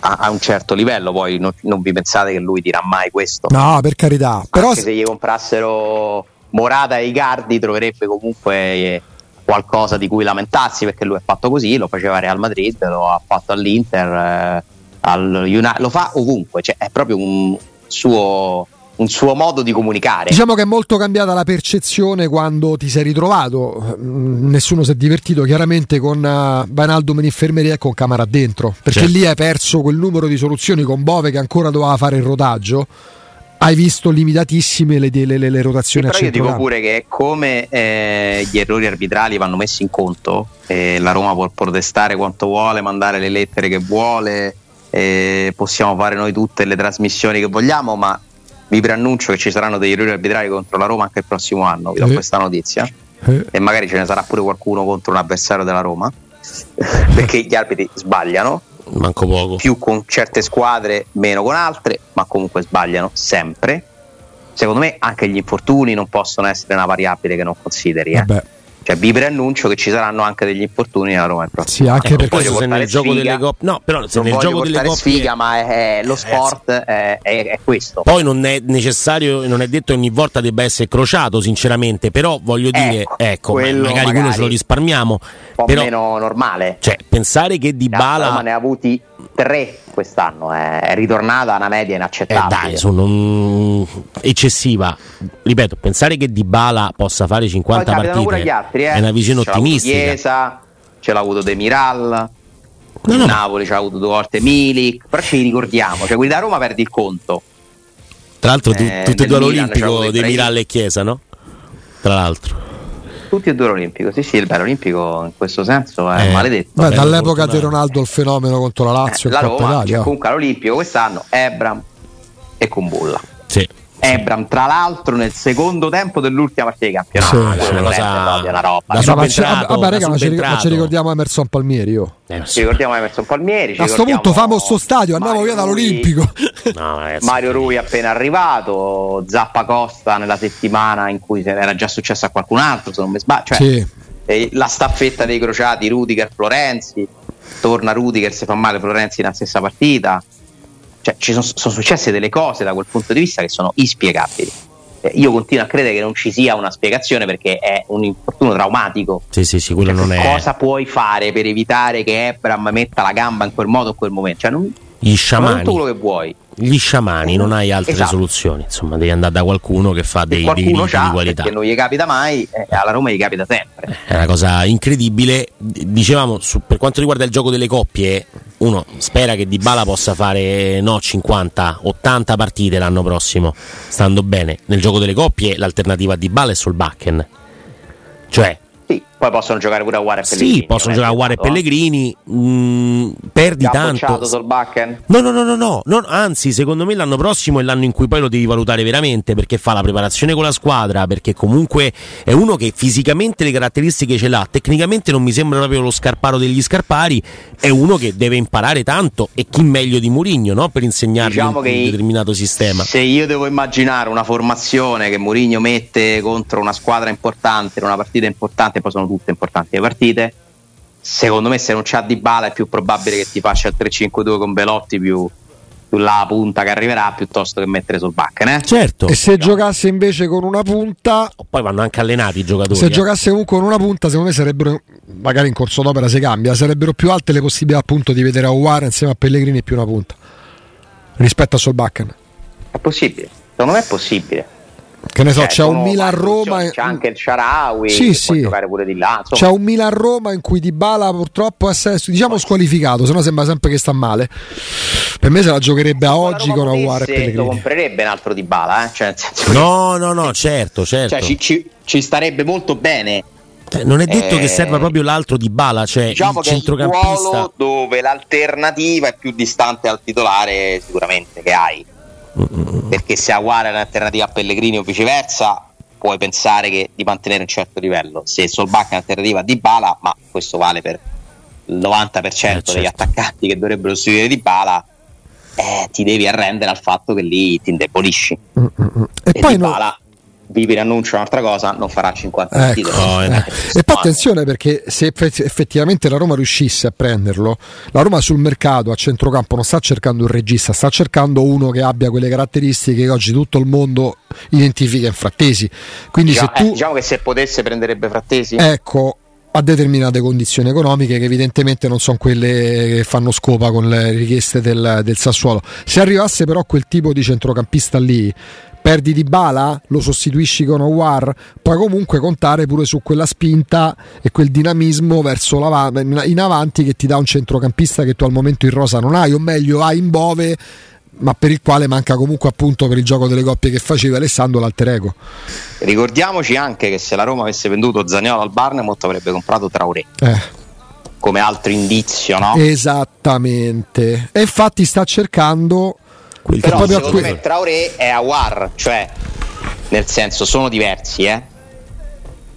Speaker 3: a, a un certo livello, poi non, non vi pensate che lui dirà mai questo.
Speaker 1: No, per carità. Però
Speaker 3: Anche se gli comprassero Morata e Icardi troverebbe comunque eh, qualcosa di cui lamentarsi perché lui ha fatto così, lo faceva a Real Madrid, lo ha fatto all'Inter, eh, al United, lo fa ovunque, cioè, è proprio un suo, un suo modo di comunicare.
Speaker 1: Diciamo che è molto cambiata la percezione quando ti sei ritrovato. Mm, Nessuno si è divertito chiaramente con Vanaldum in infermeria e con Camara dentro. Perché
Speaker 4: Certo.
Speaker 1: lì hai perso quel numero di soluzioni con Bove che ancora doveva fare il rodaggio. Hai visto limitatissime le, le- le- le rotazioni a
Speaker 3: Però io dico pure che come eh, gli errori arbitrali vanno messi in conto, eh, la Roma può protestare quanto vuole, mandare le lettere che vuole, eh, possiamo fare noi tutte le trasmissioni che vogliamo, ma vi preannuncio che ci saranno degli errori arbitrali contro la Roma anche il prossimo anno, vi do
Speaker 1: Eh.
Speaker 3: questa notizia,
Speaker 1: Eh,
Speaker 3: e magari ce ne sarà pure qualcuno contro un avversario della Roma, perché gli arbitri sbagliano,
Speaker 4: Manco poco.
Speaker 3: più con certe squadre, meno con altre, ma comunque sbagliano sempre. Secondo me anche gli infortuni non possono essere una variabile che non consideri. eh.
Speaker 1: vabbè,
Speaker 3: Cioè, vi preannuncio che ci saranno anche degli infortuni nella Roma
Speaker 1: sì, anche
Speaker 4: Ecco,
Speaker 1: perché
Speaker 4: questo se nel gioco
Speaker 3: sfiga.
Speaker 4: delle coppie. No, però se
Speaker 3: non
Speaker 4: nel
Speaker 3: voglio
Speaker 4: gioco delle coppie.
Speaker 3: sfiga, ma è, lo sport è, è- è questo.
Speaker 4: Poi non è necessario, non è detto che ogni volta debba essere crociato, sinceramente. Però voglio dire,
Speaker 3: Ecco,
Speaker 4: ecco, ma-
Speaker 3: quello
Speaker 4: magari, quello
Speaker 3: magari.
Speaker 4: ce lo risparmiamo.
Speaker 3: un po'
Speaker 4: Però,
Speaker 3: meno normale.
Speaker 4: cioè, pensare che Di Bala.
Speaker 3: ne ha avuti tre quest'anno, è, è ritornata a una media
Speaker 4: Eh,
Speaker 3: inaccettabile.
Speaker 4: dai, sono mm, eccessiva. Ripeto, pensare che Di Bala possa fare
Speaker 3: Poi
Speaker 4: 50
Speaker 3: capitano
Speaker 4: partite
Speaker 3: altri, eh.
Speaker 4: è una visione
Speaker 3: Ce l'ha avuto
Speaker 4: ottimistica.
Speaker 3: Chiesa, ce l'ha avuto De Miral.
Speaker 4: No, no,
Speaker 3: Napoli ci ha avuto due volte Milik, però ci ricordiamo, cioè quelli da Roma perdi il conto.
Speaker 4: Tra l'altro, tu-
Speaker 3: eh,
Speaker 4: tutti e due
Speaker 3: c'è
Speaker 4: all'Olimpico
Speaker 3: Ibrahim.
Speaker 4: Miralle e Chiesa, no? Tra l'altro,
Speaker 3: Tutti e due l'Olimpico, sì sì, il bello Olimpico in questo senso è
Speaker 4: Eh,
Speaker 3: maledetto.
Speaker 1: beh, dall'epoca di. Ronaldo il fenomeno contro la Lazio
Speaker 3: Eh,
Speaker 1: e
Speaker 3: la Roma,
Speaker 1: Italia.
Speaker 3: comunque all'Olimpico quest'anno Ebram e Kumbulla.
Speaker 4: sì.
Speaker 3: Ebram, tra l'altro, nel secondo tempo dell'ultima partita di campionato.
Speaker 1: Sì,
Speaker 3: Quello
Speaker 1: sì.
Speaker 4: Cosa-
Speaker 3: proprio una roba.
Speaker 4: da
Speaker 1: Ma-
Speaker 4: sub-
Speaker 1: ma ci- vabbè,
Speaker 4: da
Speaker 1: raga, ma ci, ma ci ricordiamo Emerson Palmieri. oh.
Speaker 3: Ci ricordiamo Emerson Palmieri.
Speaker 1: A sto
Speaker 3: ricordiamo
Speaker 1: punto famo sto stadio, andiamo via dall'Olimpico.
Speaker 4: No, ragazzi,
Speaker 3: Mario Rui appena arrivato, Zappa Costa nella settimana in cui era già successo a qualcun altro, se non mi sbaglio. Cioè,
Speaker 1: Sì.
Speaker 3: eh, la staffetta dei crociati Rudiger Florenzi, torna Rudiger, si fa male Florenzi nella stessa partita. Cioè, ci sono, sono successe delle cose da quel punto di vista che sono inspiegabili. Eh, Io continuo a credere che non ci sia una spiegazione perché è un infortunio traumatico.
Speaker 4: Sì, sì, sì, quello
Speaker 3: Cioè,
Speaker 4: non è.
Speaker 3: Cosa puoi fare per evitare che Ebram metta la gamba in quel modo o in quel momento? Cioè, non,
Speaker 4: Gli sciamani.
Speaker 3: tutto quello che vuoi.
Speaker 4: Gli sciamani, non hai altre
Speaker 3: Esatto.
Speaker 4: soluzioni. Insomma, devi andare da qualcuno che fa dei, riti di qualità.
Speaker 3: perché non gli capita mai, eh, alla Roma gli capita sempre.
Speaker 4: È una cosa incredibile. Dicevamo, su- per quanto riguarda il gioco delle coppie, uno spera che Dybala possa fare no, 50, 80 partite l'anno prossimo, stando bene. Nel gioco delle coppie l'alternativa a Dybala è Solbakken. Cioè,
Speaker 3: Sì, poi possono giocare pure a Guare e Pellegrini.
Speaker 4: sì, possono giocare a Guare e. Pellegrini, mh, perdi
Speaker 3: Ti ha
Speaker 4: tanto. No, no, no, no, no, no, anzi, secondo me l'anno prossimo è l'anno in cui poi lo devi valutare veramente perché fa la preparazione con la squadra, perché comunque è uno che fisicamente le caratteristiche ce l'ha, tecnicamente non mi sembra proprio lo scarparo degli scarpari, è uno che deve imparare tanto e chi meglio di Murigno, no? Per insegnargli
Speaker 3: Diciamo
Speaker 4: un, un determinato sistema.
Speaker 3: Se io devo immaginare una formazione che Mourinho mette contro una squadra importante, in una partita importante, poi sono tutte importanti le partite. Secondo me, se non c'ha Dybala, è più probabile che ti faccia il 3-5-2 con Belotti più sulla punta che arriverà piuttosto che mettere sul backen. Eh?
Speaker 4: Certo,
Speaker 1: E se giocasse invece con una punta,
Speaker 4: poi vanno anche allenati i giocatori.
Speaker 1: se
Speaker 4: eh.
Speaker 1: giocasse comunque con una punta, secondo me sarebbero, magari in corso d'opera si cambia, sarebbero più alte le possibilità appunto di vedere Aguara insieme a Pellegrini più una punta rispetto a Solbakken.
Speaker 3: È possibile, secondo me è possibile.
Speaker 1: Che ne so,
Speaker 3: Cioè,
Speaker 1: c'è un
Speaker 3: sono
Speaker 1: Milan-Roma.
Speaker 3: varie C'è anche il Sharawi
Speaker 1: Sì,
Speaker 3: che
Speaker 1: sì.
Speaker 3: può giocare pure di là.
Speaker 1: C'è
Speaker 3: Insomma,
Speaker 1: un Milan-Roma in cui Dybala purtroppo è diciamo squalificato, se no sembra sempre che sta male. Per me se la giocherebbe a oggi
Speaker 3: Roma
Speaker 1: con Aguara e
Speaker 3: lo
Speaker 1: Pellegrini.
Speaker 3: comprerebbe un altro di Bala, eh? cioè,
Speaker 4: No, no, no, certo, certo.
Speaker 3: cioè, ci, ci- ci starebbe molto bene.
Speaker 4: Cioè, non è detto
Speaker 3: Eh,
Speaker 4: che serva proprio l'altro di Bala, cioè
Speaker 3: Diciamo
Speaker 4: il
Speaker 3: che è il
Speaker 4: centrocampista.
Speaker 3: ruolo dove l'alternativa è più distante al titolare, sicuramente che hai. Perché se Aguara è un'alternativa a Pellegrini o viceversa, puoi pensare che di mantenere un certo livello. Se Solbacca è un'alternativa a Dybala, ma questo vale per il 90%
Speaker 4: Eh,
Speaker 3: degli
Speaker 4: certo.
Speaker 3: attaccanti che dovrebbero seguire Dybala, eh, ti devi arrendere al fatto che lì ti indebolisci.
Speaker 1: Mm, mm, mm. E
Speaker 3: E
Speaker 1: poi no-
Speaker 3: Dybala vi preannuncio un'altra cosa, non farà 50
Speaker 1: Ecco,
Speaker 3: titoli.
Speaker 1: eh. E poi attenzione perché se eff- effettivamente la Roma riuscisse a prenderlo, la Roma sul mercato a centrocampo non sta cercando un regista, sta cercando uno che abbia quelle caratteristiche che oggi tutto il mondo identifica in frattesi. Quindi
Speaker 3: Diciamo,
Speaker 1: se
Speaker 3: eh,
Speaker 1: tu
Speaker 3: diciamo che se potesse prenderebbe Frattesi,
Speaker 1: ecco a determinate condizioni economiche che evidentemente non sono quelle che fanno scopa con le richieste del, del Sassuolo. Se arrivasse però quel tipo di centrocampista lì, perdi di bala, lo sostituisci con Awar, puoi comunque contare pure su quella spinta e quel dinamismo verso in avanti che ti dà un centrocampista che tu al momento in rosa non hai, o meglio hai in Bove, ma per il quale manca comunque appunto per il gioco delle coppie che faceva Alessandro l'alter ego.
Speaker 3: ricordiamoci anche che se la Roma avesse venduto Zaniolo al Barnemot avrebbe comprato Traoré,
Speaker 1: Eh.
Speaker 3: come altro indizio, no?
Speaker 1: Esattamente. E infatti sta cercando
Speaker 4: Quel
Speaker 3: Però secondo
Speaker 1: que-
Speaker 3: me Traoré è Awar, cioè nel senso sono diversi, eh?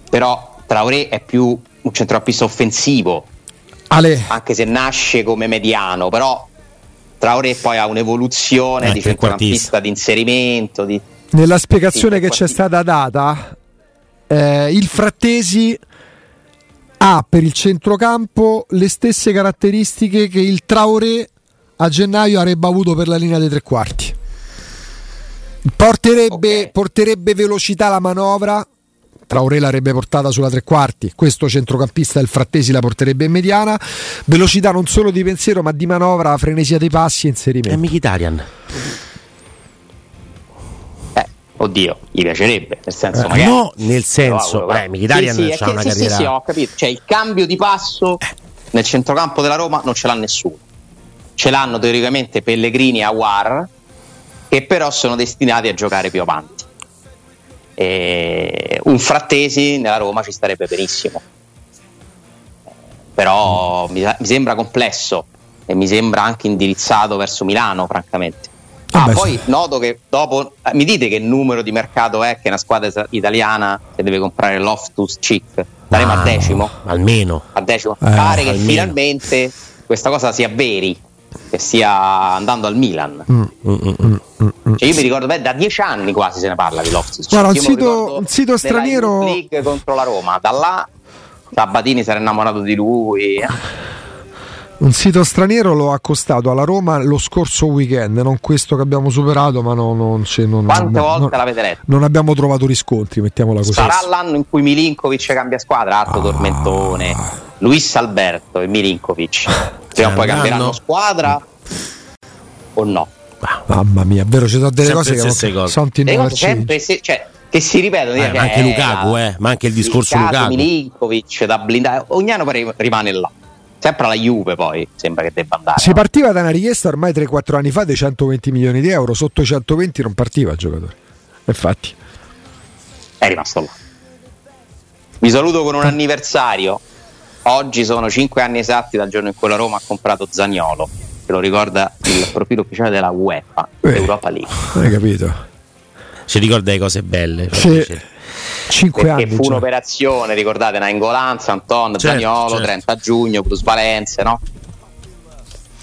Speaker 3: Però Traoré è più un centrocampista offensivo,
Speaker 1: Ale,
Speaker 3: anche se nasce come mediano, però Traoré poi ha un'evoluzione
Speaker 4: Eh,
Speaker 3: di centrocampista di inserimento, di...
Speaker 1: nella spiegazione che c'è stata data, eh, il Frattesi ha per il centrocampo le stesse caratteristiche che il Traoré a gennaio avrebbe avuto per la linea dei tre quarti. Porterebbe,
Speaker 3: Ok.
Speaker 1: porterebbe velocità la manovra. Traoré l'avrebbe portata sulla tre quarti, questo centrocampista del Frattesi la porterebbe in mediana. Velocità non solo di pensiero ma di manovra, frenesia dei passi e
Speaker 4: È
Speaker 1: inserimento.
Speaker 4: Mkhitaryan.
Speaker 3: Eh, oddio, gli piacerebbe, nel senso
Speaker 1: Eh,
Speaker 3: magari...
Speaker 4: no, nel senso, eh, Mkhitaryan
Speaker 3: sì, sì, è
Speaker 4: c'ha
Speaker 3: che-
Speaker 4: una
Speaker 3: sì,
Speaker 4: carriera-
Speaker 3: Sì, sì, ho capito, cioè il cambio di passo nel centrocampo della Roma non ce l'ha nessuno. Ce l'hanno teoricamente Pellegrini e Awar, che però sono destinati a giocare più avanti. E un Frattesi nella Roma ci starebbe benissimo. Però mi, mi sembra complesso e mi sembra anche indirizzato verso Milano, francamente. Ah,
Speaker 1: Vabbè,
Speaker 3: poi
Speaker 1: sì.
Speaker 3: noto che dopo eh, mi dite che numero di mercato è che una squadra italiana che deve comprare Loftus Cheek daremo
Speaker 4: Ah,
Speaker 3: a decimo
Speaker 4: Almeno.
Speaker 3: a decimo
Speaker 1: Eh,
Speaker 3: pare che
Speaker 4: almeno.
Speaker 3: finalmente questa cosa sia veri che stia andando al Milan.
Speaker 1: Mm,
Speaker 3: cioè io mi ricordo beh, da dieci anni quasi se ne parla di Loftus. Cheek
Speaker 1: Guarda, un
Speaker 3: Io me lo
Speaker 1: sito- un sito straniero-
Speaker 3: League contro la Roma. Da là Sabatini si era innamorato di lui.
Speaker 1: Un sito straniero lo ha accostato alla Roma lo scorso weekend, non questo che abbiamo superato, ma no- non, c'è- non-
Speaker 3: quante
Speaker 1: non-
Speaker 3: volte l'avete letto?
Speaker 1: non abbiamo trovato riscontri, mettiamola così.
Speaker 3: sarà l'anno in cui Milinkovic cambia squadra? Altro
Speaker 1: Ah.
Speaker 3: tormentone Luis Alberto e Milinkovic prima o poi
Speaker 4: andranno?
Speaker 3: cambieranno squadra o no
Speaker 1: Mamma mia, vero, ci sono delle
Speaker 4: Sempre
Speaker 1: cose che
Speaker 4: cose.
Speaker 1: sono
Speaker 3: sempre se- cioè, che si ripetono
Speaker 4: Eh,
Speaker 3: dire,
Speaker 4: ma anche
Speaker 3: eh,
Speaker 4: Lukaku,
Speaker 3: la-
Speaker 4: eh, ma anche il discorso Lukaku.
Speaker 3: Milinkovic da blindare ogni anno rimane là sempre la Juve poi sembra che debba andare
Speaker 1: Si
Speaker 3: no?
Speaker 1: partiva da una richiesta ormai 3-4 anni fa dei 120 milioni di euro, sotto i 120 non partiva il giocatore. Infatti,
Speaker 3: è rimasto là vi saluto con un anniversario oggi sono 5 anni esatti dal giorno in cui la Roma ha comprato Zaniolo che lo ricorda il profilo ufficiale della UEFA
Speaker 1: Eh.
Speaker 3: Europa League
Speaker 1: hai capito?
Speaker 4: Ci ricorda le cose belle. fa
Speaker 1: Sì.
Speaker 4: piacere.
Speaker 1: 5
Speaker 3: perché
Speaker 1: anni.
Speaker 3: fu
Speaker 1: già.
Speaker 3: un'operazione ricordate Nainggolan, Anton,
Speaker 4: Certo,
Speaker 3: Zaniolo
Speaker 4: certo.
Speaker 3: 30 giugno, plusvalenze no?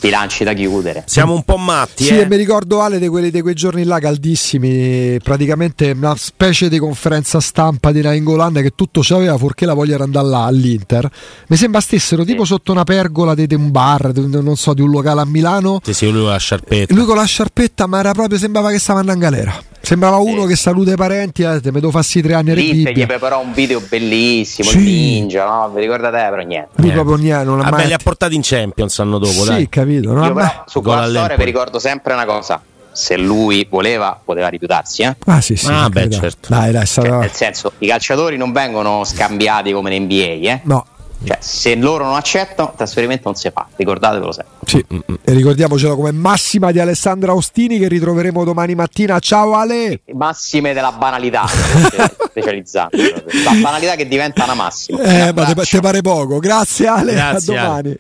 Speaker 3: Bilanci da chiudere
Speaker 4: Siamo un po' matti,
Speaker 1: Sì,
Speaker 4: eh.
Speaker 1: e mi ricordo Ale di, quelli, di quei giorni là caldissimi, praticamente una specie di conferenza stampa di Nainggolan che tutto c'aveva fuorché la voglia di andare là all'Inter. Mi sembra stessero tipo sotto una pergola di, di un bar, di, non so, di un locale a Milano.
Speaker 4: Sì, sì, lui con la sciarpetta.
Speaker 1: Lui con la sciarpetta, ma era proprio, sembrava che stava andando in galera. Sembrava uno che saluta i parenti, eh, me devo farsi tre anni a
Speaker 3: Lì gli preparò un video bellissimo,
Speaker 1: Sì.
Speaker 3: il ninja, no? Vi ricordate? Però niente.
Speaker 1: Lui proprio niente, non ha
Speaker 4: Vabbè,
Speaker 1: mai...
Speaker 4: li ha portati in Champions l'anno dopo,
Speaker 1: sì,
Speaker 4: dai.
Speaker 1: capito. Non ha
Speaker 3: Io però su quella storia vi ricordo sempre una cosa. Se lui voleva, poteva rifiutarsi, eh?
Speaker 1: Ah, sì, sì.
Speaker 4: Ah, beh,
Speaker 1: carità.
Speaker 4: certo.
Speaker 1: Dai, dai, è
Speaker 3: Cioè, nel senso, i calciatori non vengono scambiati come in NBA, eh?
Speaker 1: No,
Speaker 3: Cioè, se loro non accettano, il trasferimento non si fa, ricordatevelo sempre.
Speaker 1: Sì, e ricordiamocelo come massima di Alessandra Ostini che ritroveremo domani mattina. Ciao Ale!
Speaker 3: Massime della banalità, specializzante. La banalità che diventa una massima. Un
Speaker 1: Eh, ma te, te pare poco. Grazie Ale,
Speaker 4: Grazie,
Speaker 1: a
Speaker 4: Ale.
Speaker 1: domani.